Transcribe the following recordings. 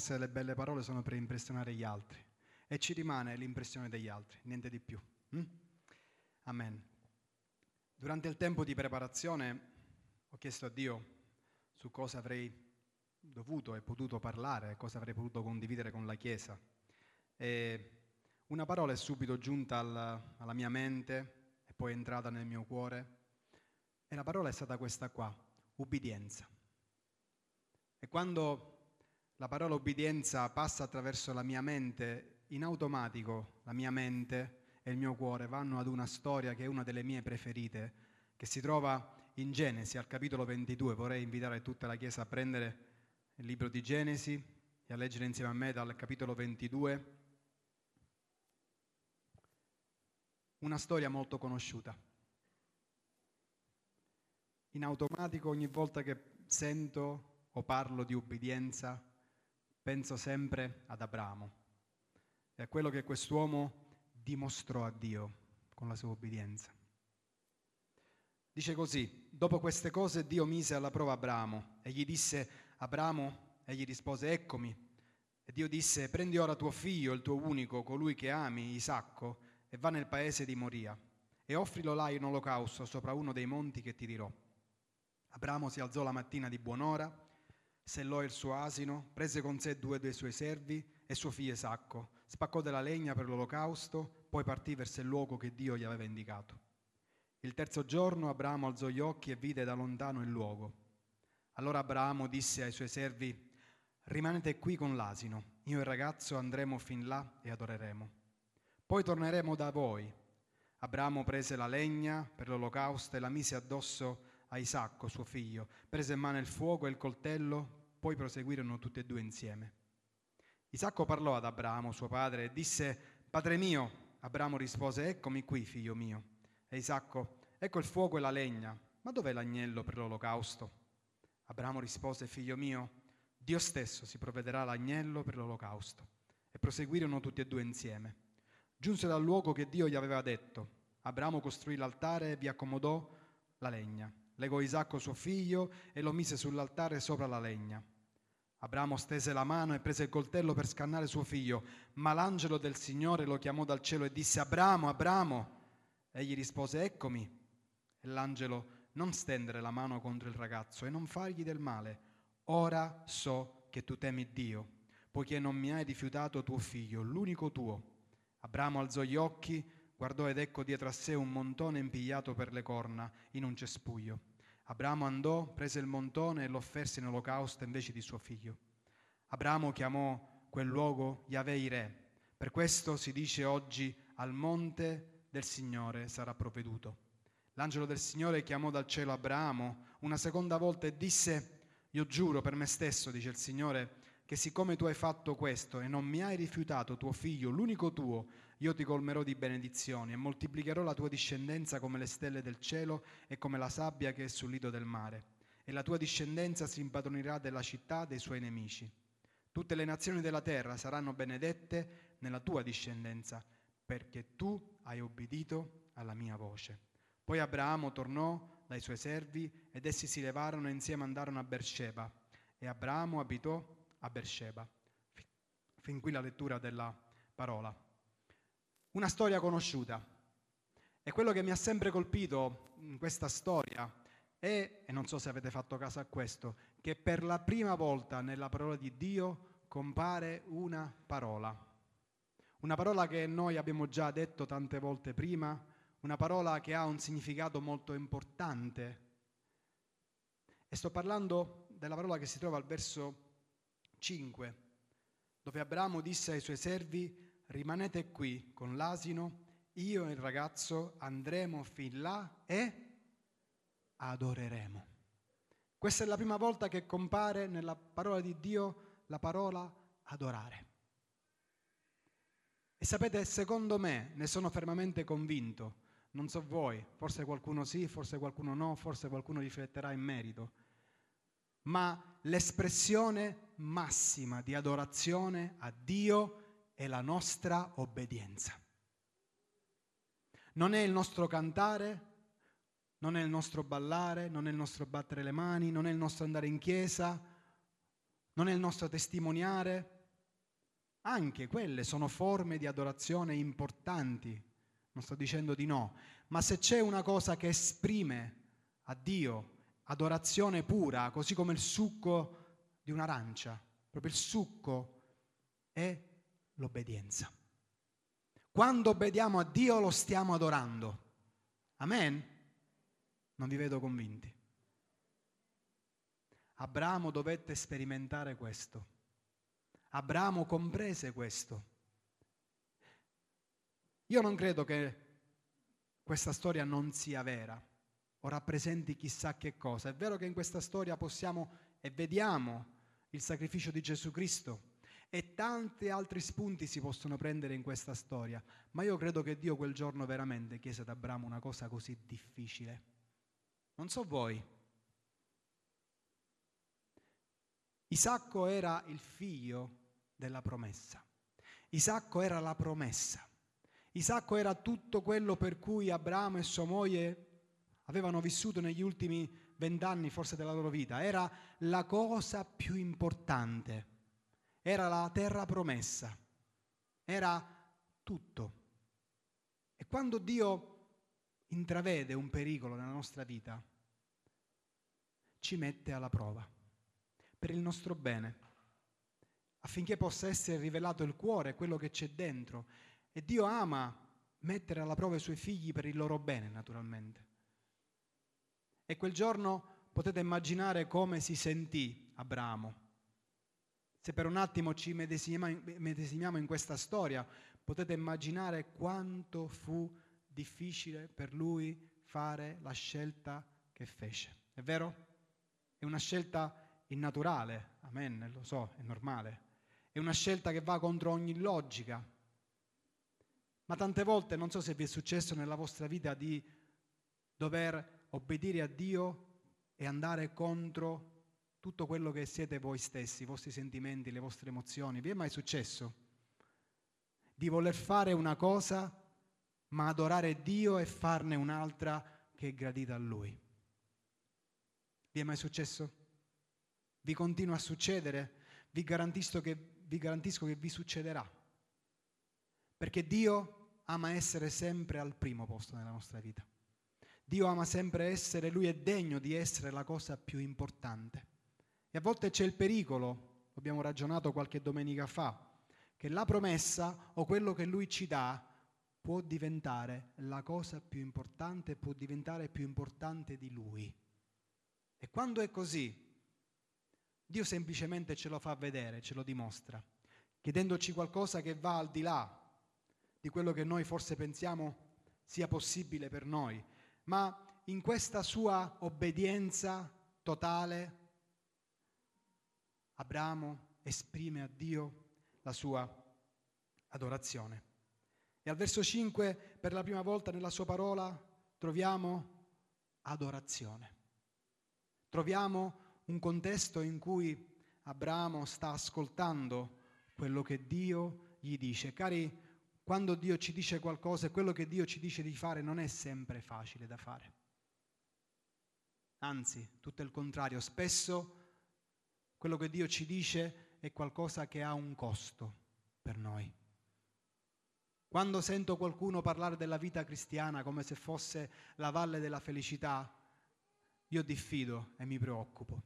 forse le belle parole sono per impressionare gli altri e ci rimane l'impressione degli altri, niente di più. Mm? Amen. Durante il tempo di preparazione ho chiesto a Dio su cosa avrei dovuto e potuto parlare, cosa avrei potuto condividere con la Chiesa. E una parola è subito giunta alla, alla mia mente e poi è entrata nel mio cuore e la parola è stata questa qua, ubbidienza. E quando la parola ubbidienza passa attraverso la mia mente, in automatico la mia mente e il mio cuore vanno ad una storia che è una delle mie preferite, che si trova in Genesi al capitolo 22. Vorrei invitare tutta la Chiesa a prendere il libro di Genesi e a leggere insieme a me dal capitolo 22. Una storia molto conosciuta. In automatico ogni volta che sento o parlo di ubbidienza penso sempre ad Abramo e a quello che quest'uomo dimostrò a Dio con la sua ubbidienza. Dice così, dopo queste cose Dio mise alla prova Abramo e gli disse, Abramo, egli rispose, eccomi. E Dio disse, prendi ora tuo figlio, il tuo unico, colui che ami, Isacco, e va nel paese di Moria, e offrilo là in olocausto sopra uno dei monti che ti dirò. Abramo si alzò la mattina di buon'ora, sellò il suo asino, prese con sé due dei suoi servi e suo figlio Isacco, spaccò della legna per l'olocausto, poi partì verso il luogo che Dio gli aveva indicato. Il terzo giorno Abramo alzò gli occhi e vide da lontano il luogo. Allora Abramo disse ai suoi servi, rimanete qui con l'asino, io e il ragazzo andremo fin là e adoreremo. Poi torneremo da voi. Abramo prese la legna per l'olocausto e la mise addosso a Isacco, suo figlio, prese in mano il fuoco e il coltello, poi proseguirono tutti e due insieme. Isacco parlò ad Abramo, suo padre, e disse, Padre mio, Abramo rispose, eccomi qui, figlio mio. E Isacco, ecco il fuoco e la legna, ma dov'è l'agnello per l'olocausto? Abramo rispose, figlio mio, Dio stesso si provvederà l'agnello per l'olocausto. E proseguirono tutti e due insieme. Giunse dal luogo che Dio gli aveva detto. Abramo costruì l'altare e vi accomodò la legna. Legò Isacco suo figlio e lo mise sull'altare sopra la legna. Abramo stese la mano e prese il coltello per scannare suo figlio, ma l'angelo del Signore lo chiamò dal cielo e disse, Abramo, Abramo. Egli rispose, eccomi. E l'angelo, non stendere la mano contro il ragazzo e non fargli del male. Ora so che tu temi Dio, poiché non mi hai rifiutato tuo figlio, l'unico tuo. Abramo alzò gli occhi, guardò ed ecco dietro a sé un montone impigliato per le corna in un cespuglio. Abramo andò, prese il montone e lo offerse in olocausto invece di suo figlio. Abramo chiamò quel luogo Yahweh Re. Per questo si dice oggi al monte del Signore sarà provveduto. L'angelo del Signore chiamò dal cielo Abramo una seconda volta e disse, io giuro per me stesso, dice il Signore, che siccome tu hai fatto questo e non mi hai rifiutato tuo figlio, l'unico tuo, io ti colmerò di benedizioni e moltiplicherò la tua discendenza come le stelle del cielo e come la sabbia che è sul lido del mare. E la tua discendenza si impadronirà della città dei suoi nemici. Tutte le nazioni della terra saranno benedette nella tua discendenza perché tu hai obbedito alla mia voce. Poi Abramo tornò dai suoi servi ed essi si levarono e insieme andarono a Beersheba e Abramo abitò a Beersheba. Fin qui la lettura della parola. Una storia conosciuta. E quello che mi ha sempre colpito in questa storia è, e non so se avete fatto caso a questo, che per la prima volta nella parola di Dio compare una parola. Una parola che noi abbiamo già detto tante volte prima, una parola che ha un significato molto importante. E sto parlando della parola che si trova al verso 5, dove Abramo disse ai suoi servi, rimanete qui con l'asino, io e il ragazzo andremo fin là e adoreremo. Questa è la prima volta che compare nella parola di Dio la parola adorare. E sapete, secondo me, ne sono fermamente convinto, non so voi, forse qualcuno sì, forse qualcuno no, forse qualcuno rifletterà in merito, ma l'espressione massima di adorazione a Dio è la nostra obbedienza. Non è il nostro cantare, non è il nostro ballare, non è il nostro battere le mani, non è il nostro andare in chiesa, non è il nostro testimoniare. Anche quelle sono forme di adorazione importanti, non sto dicendo di no, ma se c'è una cosa che esprime a Dio adorazione pura, così come il succo di un'arancia, proprio il succo è l'obbedienza. Quando obbediamo a Dio lo stiamo adorando. Amen? Non vi vedo convinti. Abramo dovette sperimentare questo. Abramo comprese questo. Io non credo che questa storia non sia vera o rappresenti chissà che cosa. È vero che in questa storia possiamo e vediamo il sacrificio di Gesù Cristo e tanti altri spunti si possono prendere in questa storia, ma io credo che Dio quel giorno veramente chiese ad Abramo una cosa così difficile. Non so voi. Isacco era il figlio della promessa. Isacco era la promessa. Isacco era tutto quello per cui Abramo e sua moglie avevano vissuto negli ultimi vent'anni forse della loro vita. Era la cosa più importante. Era la terra promessa. Era tutto. E quando Dio intravede un pericolo nella nostra vita, ci mette alla prova per il nostro bene, affinché possa essere rivelato il cuore, quello che c'è dentro e Dio ama mettere alla prova i suoi figli per il loro bene, naturalmente. E quel giorno potete immaginare come si sentì Abramo. Se per un attimo ci medesimiamo in questa storia, potete immaginare quanto fu difficile per lui fare la scelta che fece. È vero? È una scelta innaturale, amen, lo so, è normale. È una scelta che va contro ogni logica, ma tante volte, non so se vi è successo nella vostra vita di dover obbedire a Dio e andare contro tutto quello che siete voi stessi, i vostri sentimenti, le vostre emozioni. Vi è mai successo? Di voler fare una cosa, ma adorare Dio e farne un'altra che è gradita a Lui. Vi è mai successo? Vi continua a succedere? Vi garantisco che vi, garantisco che vi succederà. Perché Dio ama essere sempre al primo posto nella nostra vita. Dio ama sempre essere, Lui è degno di essere la cosa più importante. E a volte c'è il pericolo, abbiamo ragionato qualche domenica fa, che la promessa o quello che Lui ci dà può diventare la cosa più importante, può diventare più importante di Lui. E quando è così, Dio semplicemente ce lo fa vedere, ce lo dimostra, chiedendoci qualcosa che va al di là di quello che noi forse pensiamo sia possibile per noi, ma in questa sua obbedienza totale Abramo esprime a Dio la sua adorazione. E al verso 5, per la prima volta nella sua parola, troviamo adorazione. Troviamo un contesto in cui Abramo sta ascoltando quello che Dio gli dice. Cari quando Dio ci dice qualcosa e quello che Dio ci dice di fare non è sempre facile da fare. Anzi, tutto il contrario, spesso quello che Dio ci dice è qualcosa che ha un costo per noi. Quando sento qualcuno parlare della vita cristiana come se fosse la valle della felicità, io diffido e mi preoccupo.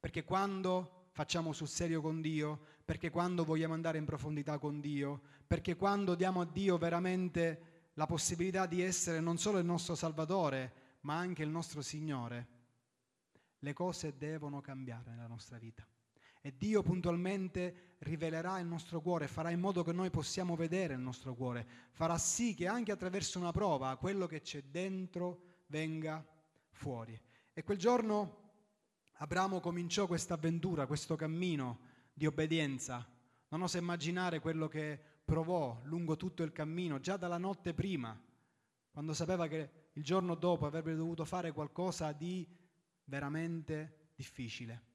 Perché quando facciamo sul serio con Dio, perché quando vogliamo andare in profondità con Dio, perché quando diamo a Dio veramente la possibilità di essere non solo il nostro Salvatore, ma anche il nostro Signore, le cose devono cambiare nella nostra vita. E Dio puntualmente rivelerà il nostro cuore, farà in modo che noi possiamo vedere il nostro cuore, farà sì che anche attraverso una prova quello che c'è dentro venga fuori. E quel giorno Abramo cominciò questa avventura, questo cammino di obbedienza. Non oso immaginare quello che provò lungo tutto il cammino, già dalla notte prima, quando sapeva che il giorno dopo avrebbe dovuto fare qualcosa di veramente difficile.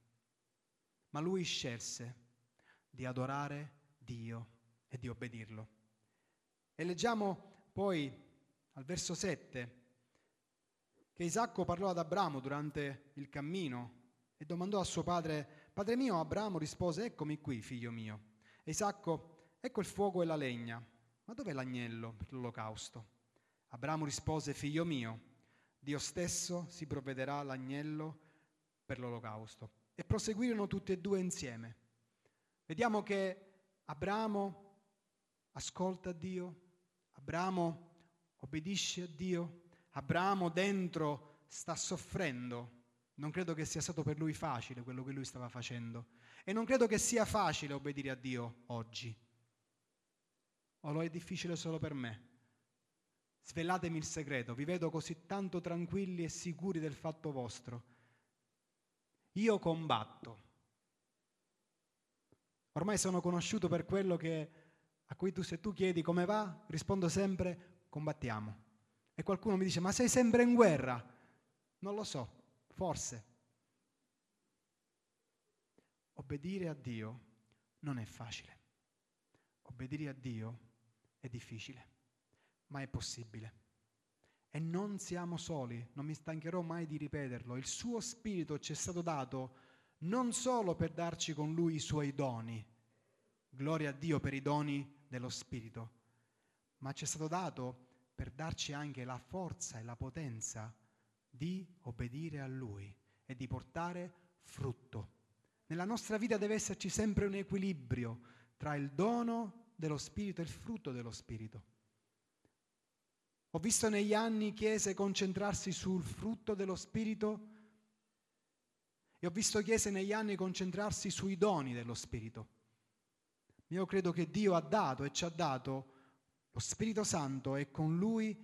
Ma lui scelse di adorare Dio e di obbedirlo. E leggiamo poi al verso 7 che Isacco parlò ad Abramo durante il cammino e domandò a suo padre, Padre mio, Abramo rispose, eccomi qui, figlio mio. E Isacco, ecco il fuoco e la legna, ma dov'è l'agnello per l'olocausto? Abramo rispose, figlio mio, Dio stesso si provvederà all'agnello per l'olocausto. E proseguirono tutti e due insieme. Vediamo che Abramo ascolta Dio, Abramo obbedisce a Dio, Abramo dentro sta soffrendo. Non credo che sia stato per lui facile quello che lui stava facendo. E non credo che sia facile obbedire a Dio oggi. O lo è difficile solo per me? Svelatemi il segreto, vi vedo così tanto tranquilli e sicuri del fatto vostro. Io combatto. Ormai sono conosciuto per quello che a cui tu se tu chiedi come va, rispondo sempre combattiamo. E qualcuno mi dice ma sei sempre in guerra? Non lo so, forse. Obbedire a Dio non è facile. Obbedire a Dio è difficile, ma è possibile. E non siamo soli, non mi stancherò mai di ripeterlo. Il suo spirito ci è stato dato non solo per darci con lui i suoi doni, gloria a Dio per i doni dello Spirito, ma ci è stato dato per darci anche la forza e la potenza di obbedire a Lui e di portare frutto. Nella nostra vita deve esserci sempre un equilibrio tra il dono dello Spirito e il frutto dello Spirito. Ho visto negli anni chiese concentrarsi sul frutto dello Spirito e ho visto chiese negli anni concentrarsi sui doni dello Spirito. Io credo che Dio ha dato e ci ha dato lo Spirito Santo e con Lui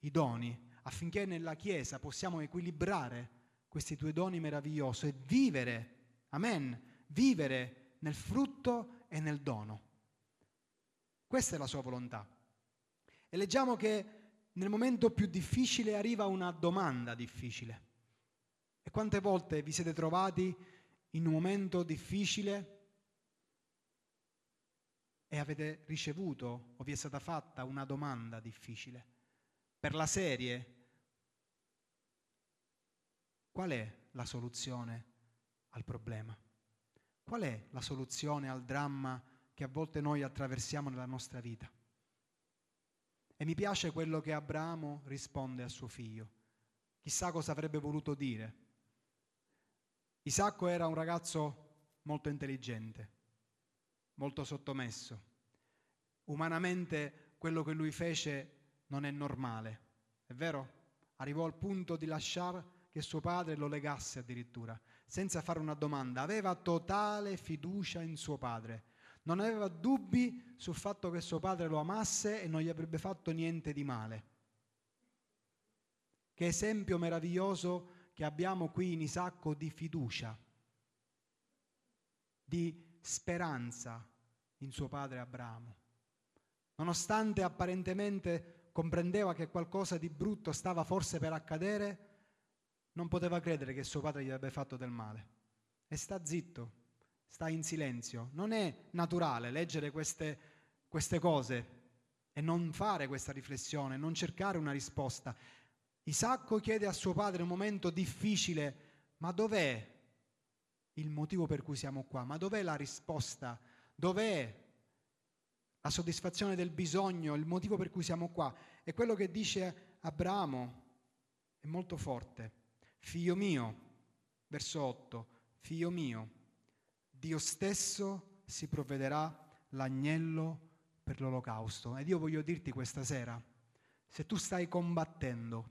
i doni, affinché nella Chiesa possiamo equilibrare questi due doni meravigliosi e vivere, amen, vivere nel frutto e nel dono. Questa è la sua volontà. E leggiamo che nel momento più difficile arriva una domanda difficile. E quante volte vi siete trovati in un momento difficile e avete ricevuto o vi è stata fatta una domanda difficile per la serie qual è la soluzione al problema? Qual è la soluzione al dramma che a volte noi attraversiamo nella nostra vita? E mi piace quello che Abramo risponde a suo figlio. Chissà cosa avrebbe voluto dire. Isacco era un ragazzo molto intelligente, molto sottomesso. Umanamente quello che lui fece non è normale, è vero? Arrivò al punto di lasciare che suo padre lo legasse addirittura, senza fare una domanda. Aveva totale fiducia in suo padre. Non aveva dubbi sul fatto che suo padre lo amasse e non gli avrebbe fatto niente di male. Che esempio meraviglioso che abbiamo qui in Isacco di fiducia, di speranza, in suo padre Abramo. Nonostante apparentemente comprendeva che qualcosa di brutto stava forse per accadere, non poteva credere che suo padre gli avrebbe fatto del male. E sta zitto, sta in silenzio. Non è naturale leggere queste, queste cose e non fare questa riflessione, non cercare una risposta. Isacco chiede a suo padre un momento difficile, ma dov'è il motivo per cui siamo qua? Ma dov'è la risposta? Dov'è la soddisfazione del bisogno, il motivo per cui siamo qua? E quello che dice Abramo è molto forte. Figlio mio, verso 8, figlio mio, Dio stesso si provvederà l'agnello per l'olocausto. Ed io voglio dirti questa sera, se tu stai combattendo,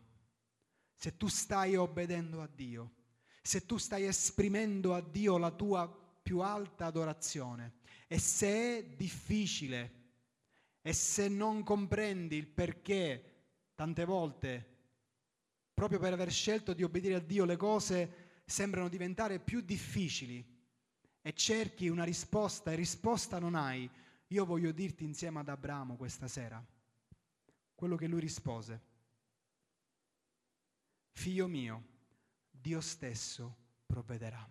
se tu stai obbedendo a Dio, se tu stai esprimendo a Dio la tua più alta adorazione e se è difficile e se non comprendi il perché tante volte, proprio per aver scelto di obbedire a Dio, le cose sembrano diventare più difficili e cerchi una risposta e risposta non hai, io voglio dirti insieme ad Abramo questa sera quello che lui rispose. Figlio mio, Dio stesso provvederà.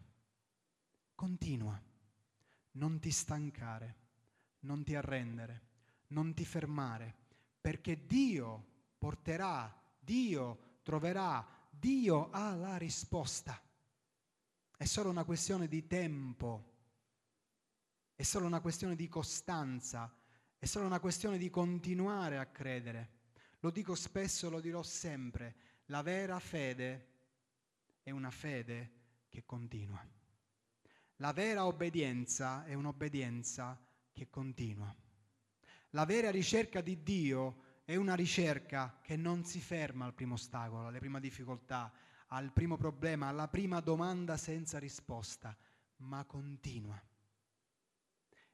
Continua, non ti stancare, non ti arrendere, non ti fermare, perché Dio porterà, Dio troverà, Dio ha la risposta. È solo una questione di tempo, è solo una questione di costanza, è solo una questione di continuare a credere. Lo dico spesso, lo dirò sempre, la vera fede è una fede che continua. La vera obbedienza è un'obbedienza che continua. La vera ricerca di Dio è una ricerca che non si ferma al primo ostacolo, alla prima difficoltà, al primo problema, alla prima domanda senza risposta, ma continua.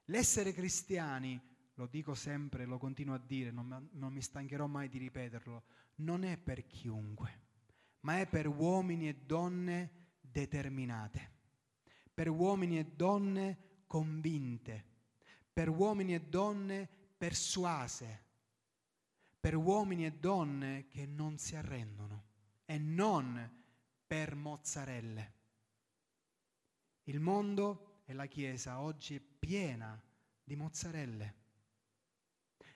L'essere cristiani, lo dico sempre, lo continuo a dire, non, non mi stancherò mai di ripeterlo, non è per chiunque, ma è per uomini e donne determinate, per uomini e donne convinte, per uomini e donne persuase, per uomini e donne che non si arrendono e non per mozzarelle. Il mondo e la Chiesa oggi è piena di mozzarelle,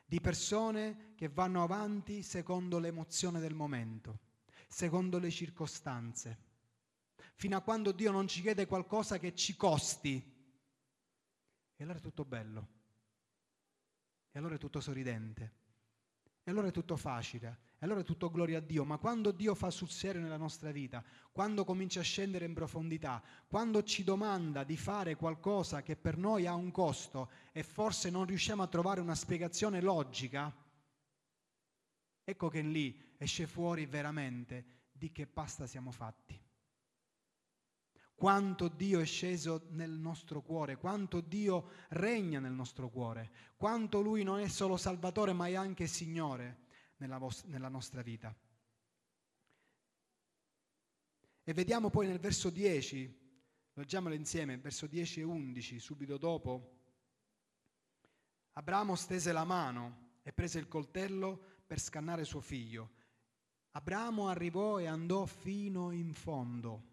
di persone che vanno avanti secondo l'emozione del momento, secondo le circostanze, fino a quando Dio non ci chiede qualcosa che ci costi. E allora è tutto bello, e allora è tutto sorridente, e allora è tutto facile, allora è tutto gloria a Dio, ma quando Dio fa sul serio nella nostra vita, quando comincia a scendere in profondità, quando ci domanda di fare qualcosa che per noi ha un costo e forse non riusciamo a trovare una spiegazione logica, ecco che lì esce fuori veramente di che pasta siamo fatti. Quanto Dio è sceso nel nostro cuore, quanto Dio regna nel nostro cuore, quanto Lui non è solo Salvatore ma è anche Signore nella, vos- nella nostra vita. E vediamo poi nel verso 10, leggiamolo insieme, verso 10 e 11, subito dopo, Abramo stese la mano e prese il coltello per scannare suo figlio. Abramo arrivò e andò fino in fondo.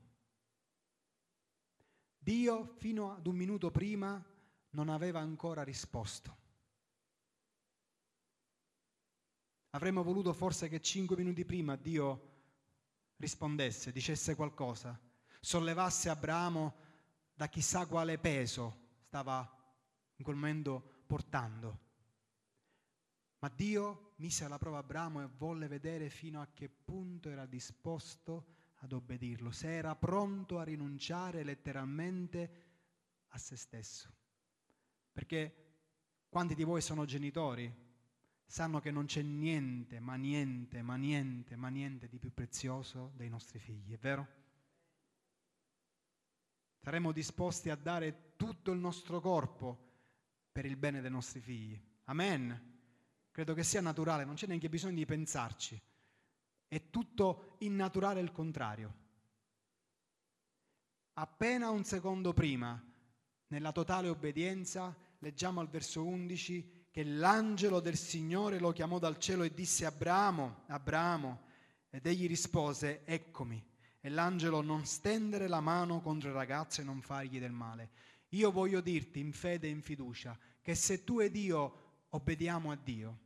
Dio fino ad un minuto prima non aveva ancora risposto. Avremmo voluto forse che cinque minuti prima Dio rispondesse, dicesse qualcosa, sollevasse Abramo da chissà quale peso stava in quel momento portando. Ma Dio mise alla prova Abramo e volle vedere fino a che punto era disposto ad obbedirlo, se era pronto a rinunciare letteralmente a se stesso. Perché quanti di voi sono genitori? Sanno che non c'è niente, ma niente, ma niente, ma niente di più prezioso dei nostri figli, è vero? Saremo disposti a dare tutto il nostro corpo per il bene dei nostri figli. Amen. Credo che sia naturale, non c'è neanche bisogno di pensarci. È tutto innaturale il contrario. Appena un secondo prima, nella totale obbedienza, leggiamo al verso 11, che l'angelo del Signore lo chiamò dal cielo e disse Abramo, Abramo, ed egli rispose, eccomi. E l'angelo non stendere la mano contro il ragazzo e non fargli del male. Io voglio dirti in fede e in fiducia che se tu ed io obbediamo a Dio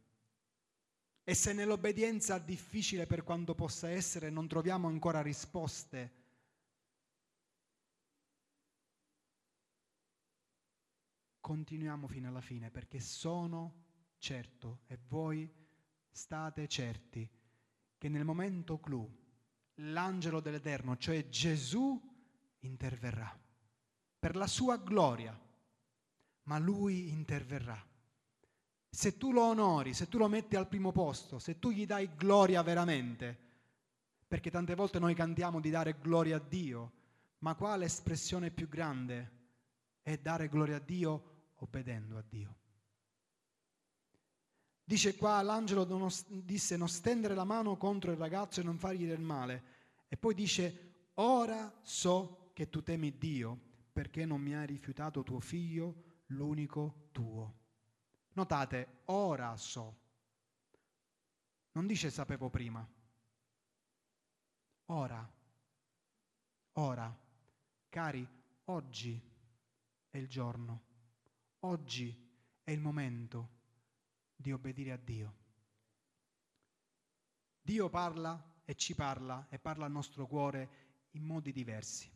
e se nell'obbedienza difficile per quanto possa essere non troviamo ancora risposte, continuiamo fino alla fine perché sono certo e voi state certi che nel momento clou l'angelo dell'Eterno, cioè Gesù, interverrà per la sua gloria, ma lui interverrà. Se tu lo onori, se tu lo metti al primo posto, se tu gli dai gloria veramente, perché tante volte noi cantiamo di dare gloria a Dio, ma quale espressione più grande è dare gloria a Dio obbedendo a Dio. Dice qua l'angelo disse non stendere la mano contro il ragazzo e non fargli del male. E poi dice ora so che tu temi Dio perché non mi hai rifiutato tuo figlio, l'unico tuo. Notate, ora so. Non dice sapevo prima. Ora. Ora. Cari, oggi è il giorno Oggi è il momento di obbedire a Dio. Dio parla e ci parla e parla al nostro cuore in modi diversi.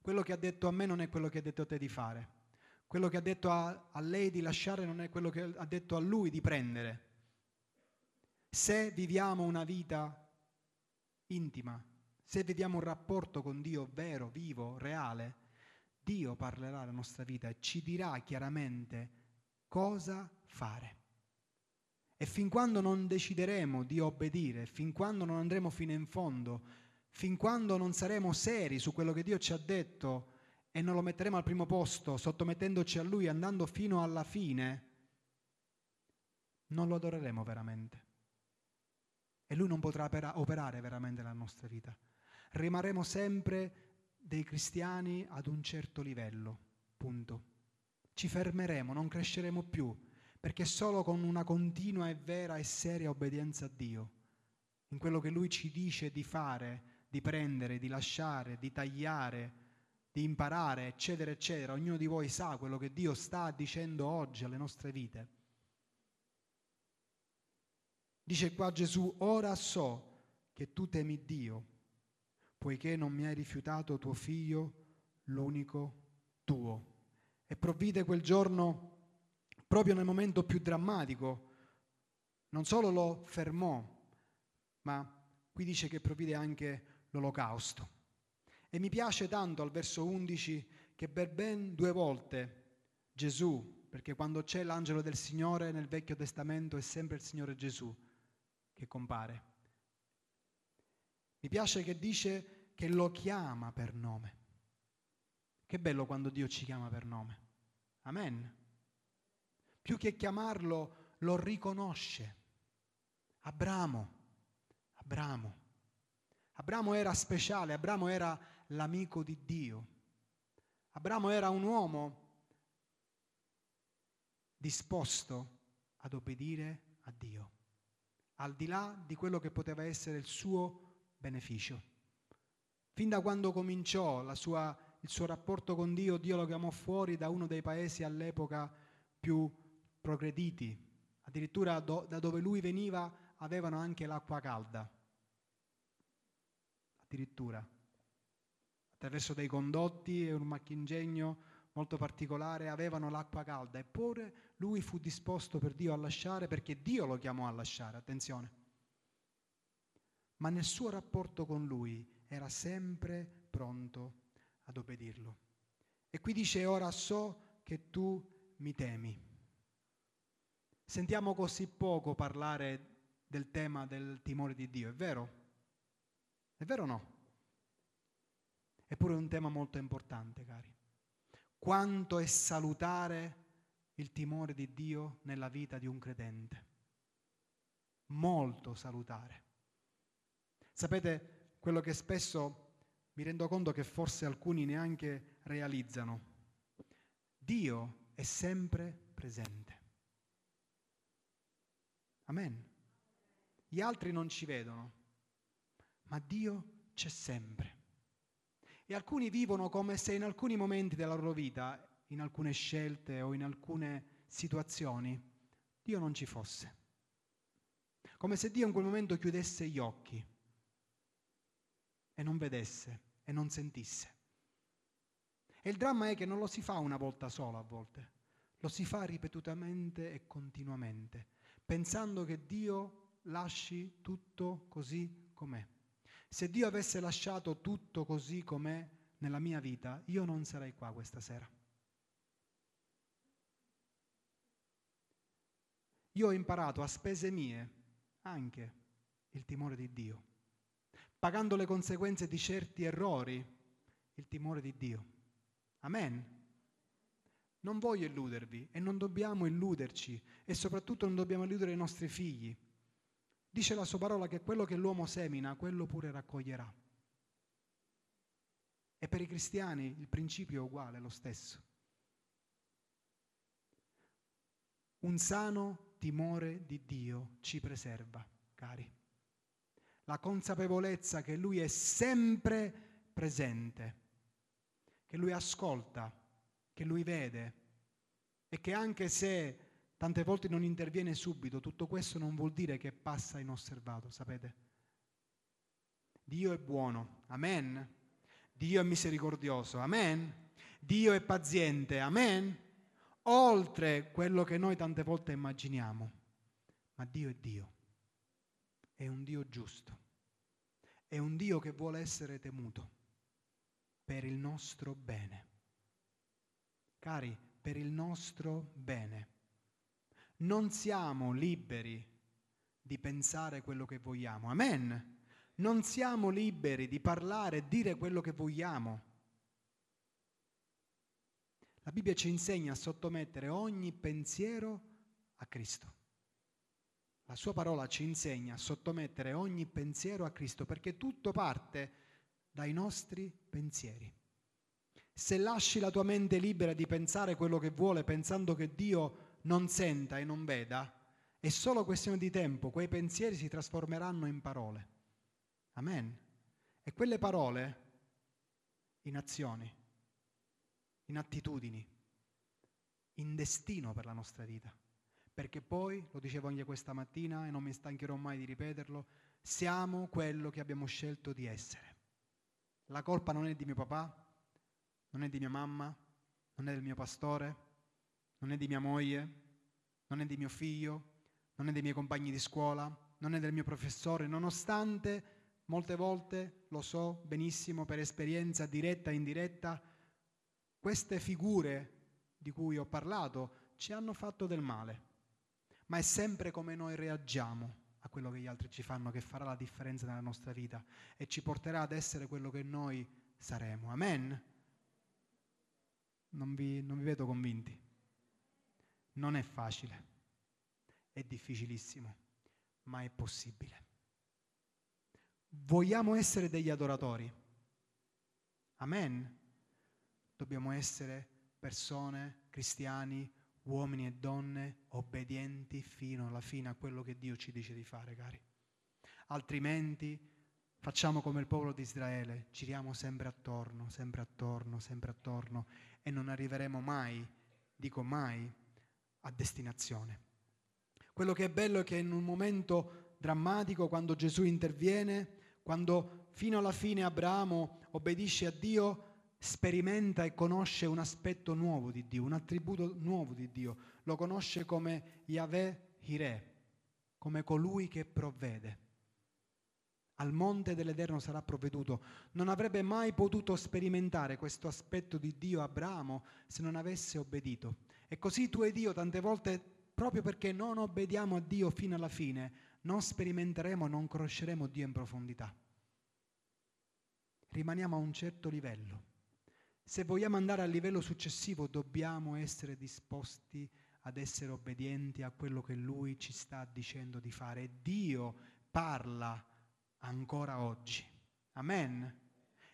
Quello che ha detto a me non è quello che ha detto a te di fare. Quello che ha detto a, a lei di lasciare non è quello che ha detto a lui di prendere. Se viviamo una vita intima, se viviamo un rapporto con Dio vero, vivo, reale, Dio parlerà alla nostra vita e ci dirà chiaramente cosa fare. E fin quando non decideremo di obbedire, fin quando non andremo fino in fondo, fin quando non saremo seri su quello che Dio ci ha detto e non lo metteremo al primo posto, sottomettendoci a Lui, andando fino alla fine, non lo adoreremo veramente. E Lui non potrà operare veramente nella nostra vita. Rimarremo sempre dei cristiani ad un certo livello, punto. Ci fermeremo, non cresceremo più, perché solo con una continua e vera e seria obbedienza a Dio, in quello che Lui ci dice di fare, di prendere, di lasciare, di tagliare, di imparare, eccetera, eccetera, ognuno di voi sa quello che Dio sta dicendo oggi alle nostre vite. Dice qua Gesù, ora so che tu temi Dio poiché non mi hai rifiutato tuo figlio, l'unico tuo. E provvide quel giorno proprio nel momento più drammatico. Non solo lo fermò, ma qui dice che provvide anche l'olocausto. E mi piace tanto al verso 11 che per ben due volte Gesù, perché quando c'è l'angelo del Signore nel Vecchio Testamento è sempre il Signore Gesù che compare. Mi piace che dice che lo chiama per nome. Che bello quando Dio ci chiama per nome. Amen. Più che chiamarlo, lo riconosce. Abramo, Abramo. Abramo era speciale, Abramo era l'amico di Dio. Abramo era un uomo disposto ad obbedire a Dio, al di là di quello che poteva essere il suo beneficio. Fin da quando cominciò sua, il suo rapporto con Dio, Dio lo chiamò fuori da uno dei paesi all'epoca più progrediti. Addirittura do, da dove lui veniva avevano anche l'acqua calda. Addirittura. Attraverso dei condotti e un macchingegno molto particolare avevano l'acqua calda. Eppure lui fu disposto per Dio a lasciare perché Dio lo chiamò a lasciare. Attenzione ma nel suo rapporto con lui era sempre pronto ad obbedirlo. E qui dice, ora so che tu mi temi. Sentiamo così poco parlare del tema del timore di Dio, è vero? È vero o no? Eppure è un tema molto importante, cari. Quanto è salutare il timore di Dio nella vita di un credente. Molto salutare. Sapete quello che spesso mi rendo conto che forse alcuni neanche realizzano. Dio è sempre presente. Amen. Gli altri non ci vedono, ma Dio c'è sempre. E alcuni vivono come se in alcuni momenti della loro vita, in alcune scelte o in alcune situazioni, Dio non ci fosse. Come se Dio in quel momento chiudesse gli occhi e non vedesse e non sentisse. E il dramma è che non lo si fa una volta sola a volte, lo si fa ripetutamente e continuamente, pensando che Dio lasci tutto così com'è. Se Dio avesse lasciato tutto così com'è nella mia vita, io non sarei qua questa sera. Io ho imparato a spese mie anche il timore di Dio pagando le conseguenze di certi errori, il timore di Dio. Amen. Non voglio illudervi e non dobbiamo illuderci e soprattutto non dobbiamo illudere i nostri figli. Dice la sua parola che quello che l'uomo semina, quello pure raccoglierà. E per i cristiani il principio è uguale, lo stesso. Un sano timore di Dio ci preserva, cari la consapevolezza che Lui è sempre presente, che Lui ascolta, che Lui vede e che anche se tante volte non interviene subito, tutto questo non vuol dire che passa inosservato, sapete? Dio è buono, amen. Dio è misericordioso, amen. Dio è paziente, amen. Oltre quello che noi tante volte immaginiamo. Ma Dio è Dio. È un Dio giusto. È un Dio che vuole essere temuto per il nostro bene. Cari, per il nostro bene. Non siamo liberi di pensare quello che vogliamo. Amen. Non siamo liberi di parlare e dire quello che vogliamo. La Bibbia ci insegna a sottomettere ogni pensiero a Cristo. La sua parola ci insegna a sottomettere ogni pensiero a Cristo perché tutto parte dai nostri pensieri. Se lasci la tua mente libera di pensare quello che vuole pensando che Dio non senta e non veda, è solo questione di tempo, quei pensieri si trasformeranno in parole. Amen. E quelle parole in azioni, in attitudini, in destino per la nostra vita. Perché poi, lo dicevo anche questa mattina e non mi stancherò mai di ripeterlo, siamo quello che abbiamo scelto di essere. La colpa non è di mio papà, non è di mia mamma, non è del mio pastore, non è di mia moglie, non è di mio figlio, non è dei miei compagni di scuola, non è del mio professore, nonostante molte volte, lo so benissimo per esperienza diretta e indiretta, queste figure di cui ho parlato ci hanno fatto del male, ma è sempre come noi reagiamo a quello che gli altri ci fanno che farà la differenza nella nostra vita e ci porterà ad essere quello che noi saremo. Amen? Non vi, non vi vedo convinti. Non è facile, è difficilissimo, ma è possibile. Vogliamo essere degli adoratori. Amen. Dobbiamo essere persone, cristiani, uomini e donne obbedienti fino alla fine a quello che Dio ci dice di fare, cari. Altrimenti facciamo come il popolo di Israele, giriamo sempre attorno, sempre attorno, sempre attorno e non arriveremo mai, dico mai, a destinazione. Quello che è bello è che in un momento drammatico, quando Gesù interviene, quando fino alla fine Abramo obbedisce a Dio, sperimenta e conosce un aspetto nuovo di Dio, un attributo nuovo di Dio. Lo conosce come Yahweh Hireh, come colui che provvede. Al monte dell'Eterno sarà provveduto. Non avrebbe mai potuto sperimentare questo aspetto di Dio Abramo se non avesse obbedito. E così tu e Dio tante volte, proprio perché non obbediamo a Dio fino alla fine, non sperimenteremo, non conosceremo Dio in profondità. Rimaniamo a un certo livello. Se vogliamo andare al livello successivo dobbiamo essere disposti ad essere obbedienti a quello che Lui ci sta dicendo di fare. E Dio parla ancora oggi. Amen.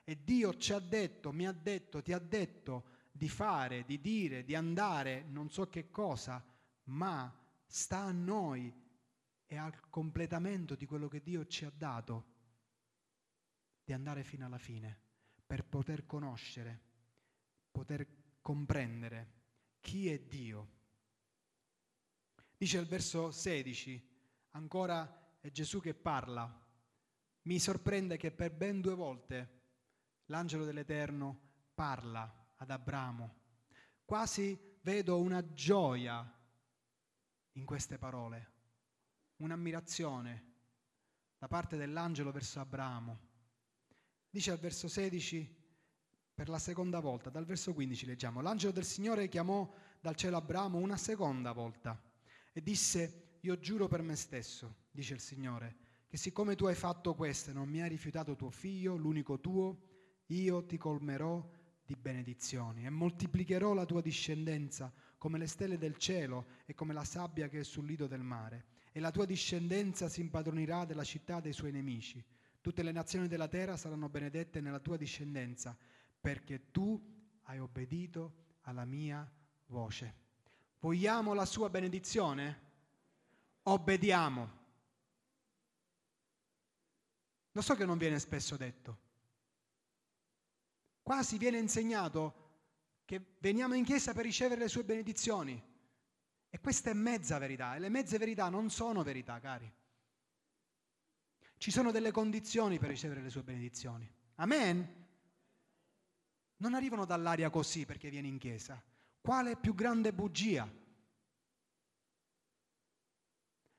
E Dio ci ha detto, mi ha detto, ti ha detto di fare, di dire, di andare, non so che cosa, ma sta a noi e al completamento di quello che Dio ci ha dato, di andare fino alla fine, per poter conoscere, poter comprendere chi è Dio. Dice il verso 16, ancora è Gesù che parla. Mi sorprende che per ben due volte l'angelo dell'Eterno parla ad Abramo. Quasi vedo una gioia in queste parole un'ammirazione da parte dell'angelo verso Abramo. Dice al verso 16, per la seconda volta, dal verso 15 leggiamo, l'angelo del Signore chiamò dal cielo Abramo una seconda volta e disse, io giuro per me stesso, dice il Signore, che siccome tu hai fatto questo e non mi hai rifiutato tuo figlio, l'unico tuo, io ti colmerò di benedizioni e moltiplicherò la tua discendenza come le stelle del cielo e come la sabbia che è sul lido del mare e la tua discendenza si impadronirà della città dei suoi nemici. Tutte le nazioni della terra saranno benedette nella tua discendenza, perché tu hai obbedito alla mia voce. Vogliamo la sua benedizione? Obbediamo. Lo so che non viene spesso detto. Quasi viene insegnato che veniamo in chiesa per ricevere le sue benedizioni. E questa è mezza verità e le mezze verità non sono verità, cari. Ci sono delle condizioni per ricevere le sue benedizioni. Amen? Non arrivano dall'aria così perché vieni in chiesa. Quale più grande bugia?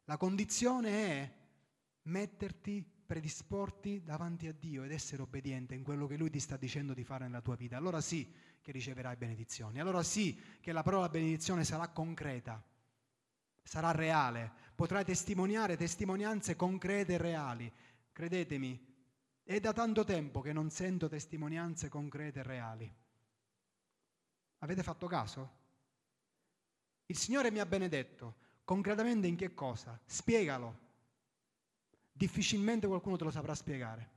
La condizione è metterti, predisporti davanti a Dio ed essere obbediente in quello che Lui ti sta dicendo di fare nella tua vita. Allora sì che riceverai benedizioni. Allora sì che la parola benedizione sarà concreta, sarà reale. Potrai testimoniare testimonianze concrete e reali. Credetemi, è da tanto tempo che non sento testimonianze concrete e reali. Avete fatto caso? Il Signore mi ha benedetto. Concretamente in che cosa? Spiegalo. Difficilmente qualcuno te lo saprà spiegare.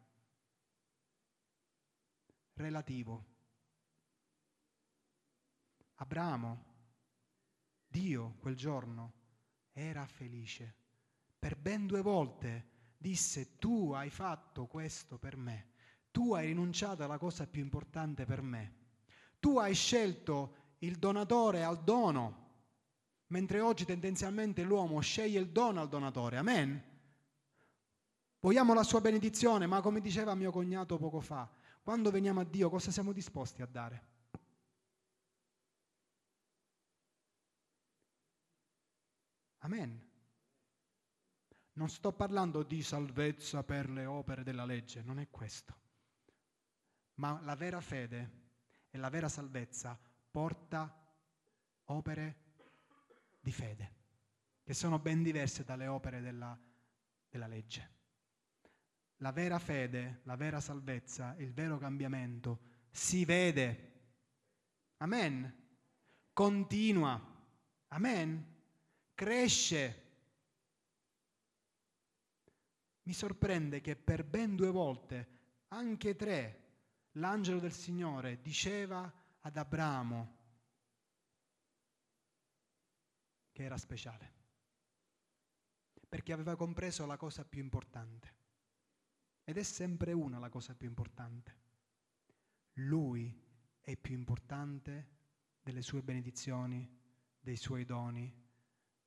Relativo. Abramo, Dio quel giorno era felice. Per ben due volte disse tu hai fatto questo per me, tu hai rinunciato alla cosa più importante per me, tu hai scelto il donatore al dono, mentre oggi tendenzialmente l'uomo sceglie il dono al donatore, amen? Vogliamo la sua benedizione, ma come diceva mio cognato poco fa, quando veniamo a Dio cosa siamo disposti a dare? Amen. Non sto parlando di salvezza per le opere della legge, non è questo. Ma la vera fede e la vera salvezza porta opere di fede, che sono ben diverse dalle opere della, della legge. La vera fede, la vera salvezza, il vero cambiamento si vede. Amen. Continua. Amen cresce. Mi sorprende che per ben due volte, anche tre, l'angelo del Signore diceva ad Abramo che era speciale, perché aveva compreso la cosa più importante. Ed è sempre una la cosa più importante. Lui è più importante delle sue benedizioni, dei suoi doni,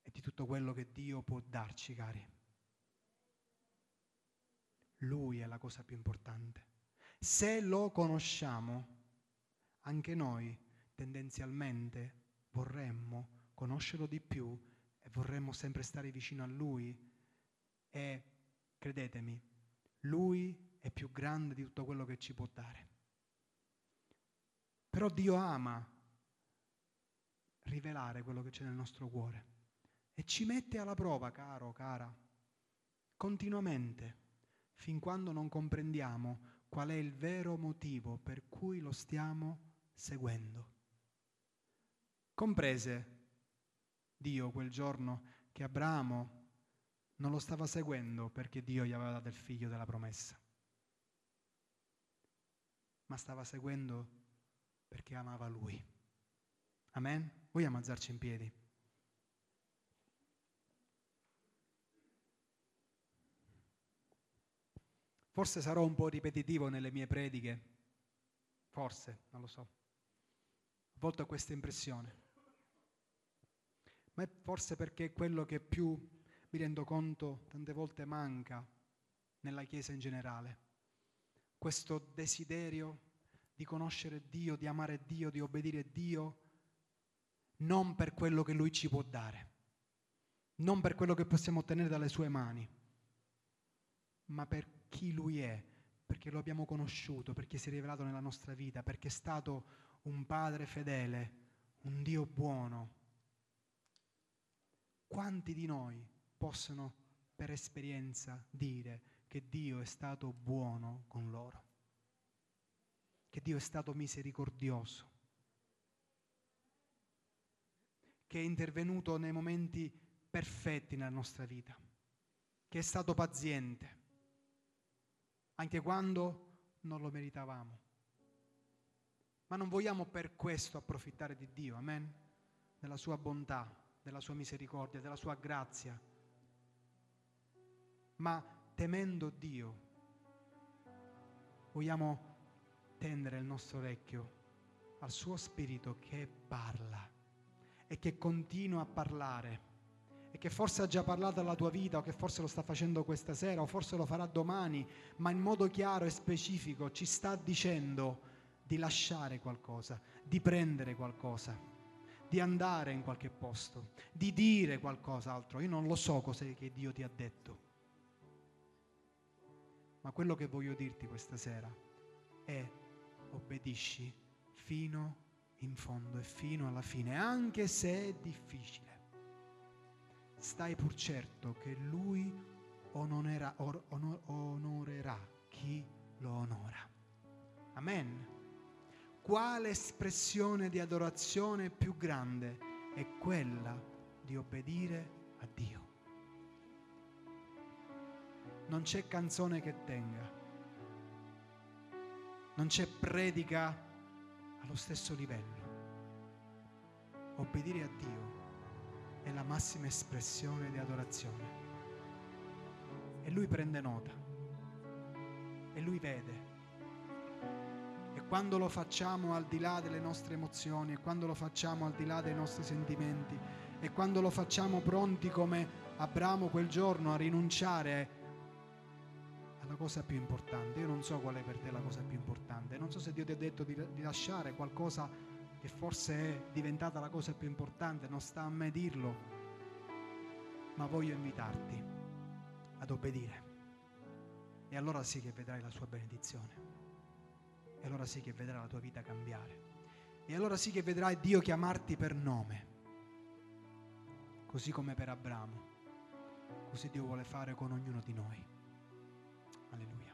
e di tutto quello che Dio può darci, cari. Lui è la cosa più importante. Se lo conosciamo, anche noi tendenzialmente vorremmo conoscerlo di più e vorremmo sempre stare vicino a Lui e credetemi, Lui è più grande di tutto quello che ci può dare. Però Dio ama rivelare quello che c'è nel nostro cuore e ci mette alla prova, caro, cara, continuamente, fin quando non comprendiamo qual è il vero motivo per cui lo stiamo seguendo. Comprese Dio quel giorno che Abramo non lo stava seguendo perché Dio gli aveva dato il figlio della promessa, ma stava seguendo perché amava lui. Amen? Vogliamo alzarci in piedi? Forse sarò un po' ripetitivo nelle mie prediche, forse, non lo so. A volte ho questa impressione. Ma è forse perché è quello che più mi rendo conto tante volte manca nella Chiesa in generale. Questo desiderio di conoscere Dio, di amare Dio, di obbedire Dio, non per quello che Lui ci può dare, non per quello che possiamo ottenere dalle sue mani, ma per chi Lui è, perché lo abbiamo conosciuto, perché si è rivelato nella nostra vita, perché è stato un Padre fedele, un Dio buono. Quanti di noi possono per esperienza dire che Dio è stato buono con loro? Che Dio è stato misericordioso? Che è intervenuto nei momenti perfetti nella nostra vita? Che è stato paziente? Anche quando non lo meritavamo. Ma non vogliamo per questo approfittare di Dio, amen? Della sua bontà, della sua misericordia, della sua grazia. Ma temendo Dio, vogliamo tendere il nostro orecchio al suo spirito che parla e che continua a parlare e che forse ha già parlato alla tua vita o che forse lo sta facendo questa sera o forse lo farà domani, ma in modo chiaro e specifico ci sta dicendo di lasciare qualcosa, di prendere qualcosa, di andare in qualche posto, di dire qualcos'altro. Io non lo so cos'è che Dio ti ha detto, ma quello che voglio dirti questa sera è obbedisci fino in fondo e fino alla fine, anche se è difficile. Stai pur certo che Lui onorerà, onorerà chi lo onora. Amen. Quale espressione di adorazione più grande è quella di obbedire a Dio? Non c'è canzone che tenga, non c'è predica allo stesso livello. Obbedire a Dio è la massima espressione di adorazione. E Lui prende nota, e Lui vede. E quando lo facciamo al di là delle nostre emozioni, e quando lo facciamo al di là dei nostri sentimenti, e quando lo facciamo pronti come Abramo quel giorno a rinunciare alla cosa più importante. Io non so qual è per te la cosa più importante, non so se Dio ti ha detto di, di lasciare qualcosa che forse è diventata la cosa più importante, non sta a me dirlo, ma voglio invitarti ad obbedire. E allora sì che vedrai la sua benedizione. E allora sì che vedrai la tua vita cambiare. E allora sì che vedrai Dio chiamarti per nome, così come per Abramo. Così Dio vuole fare con ognuno di noi. Alleluia.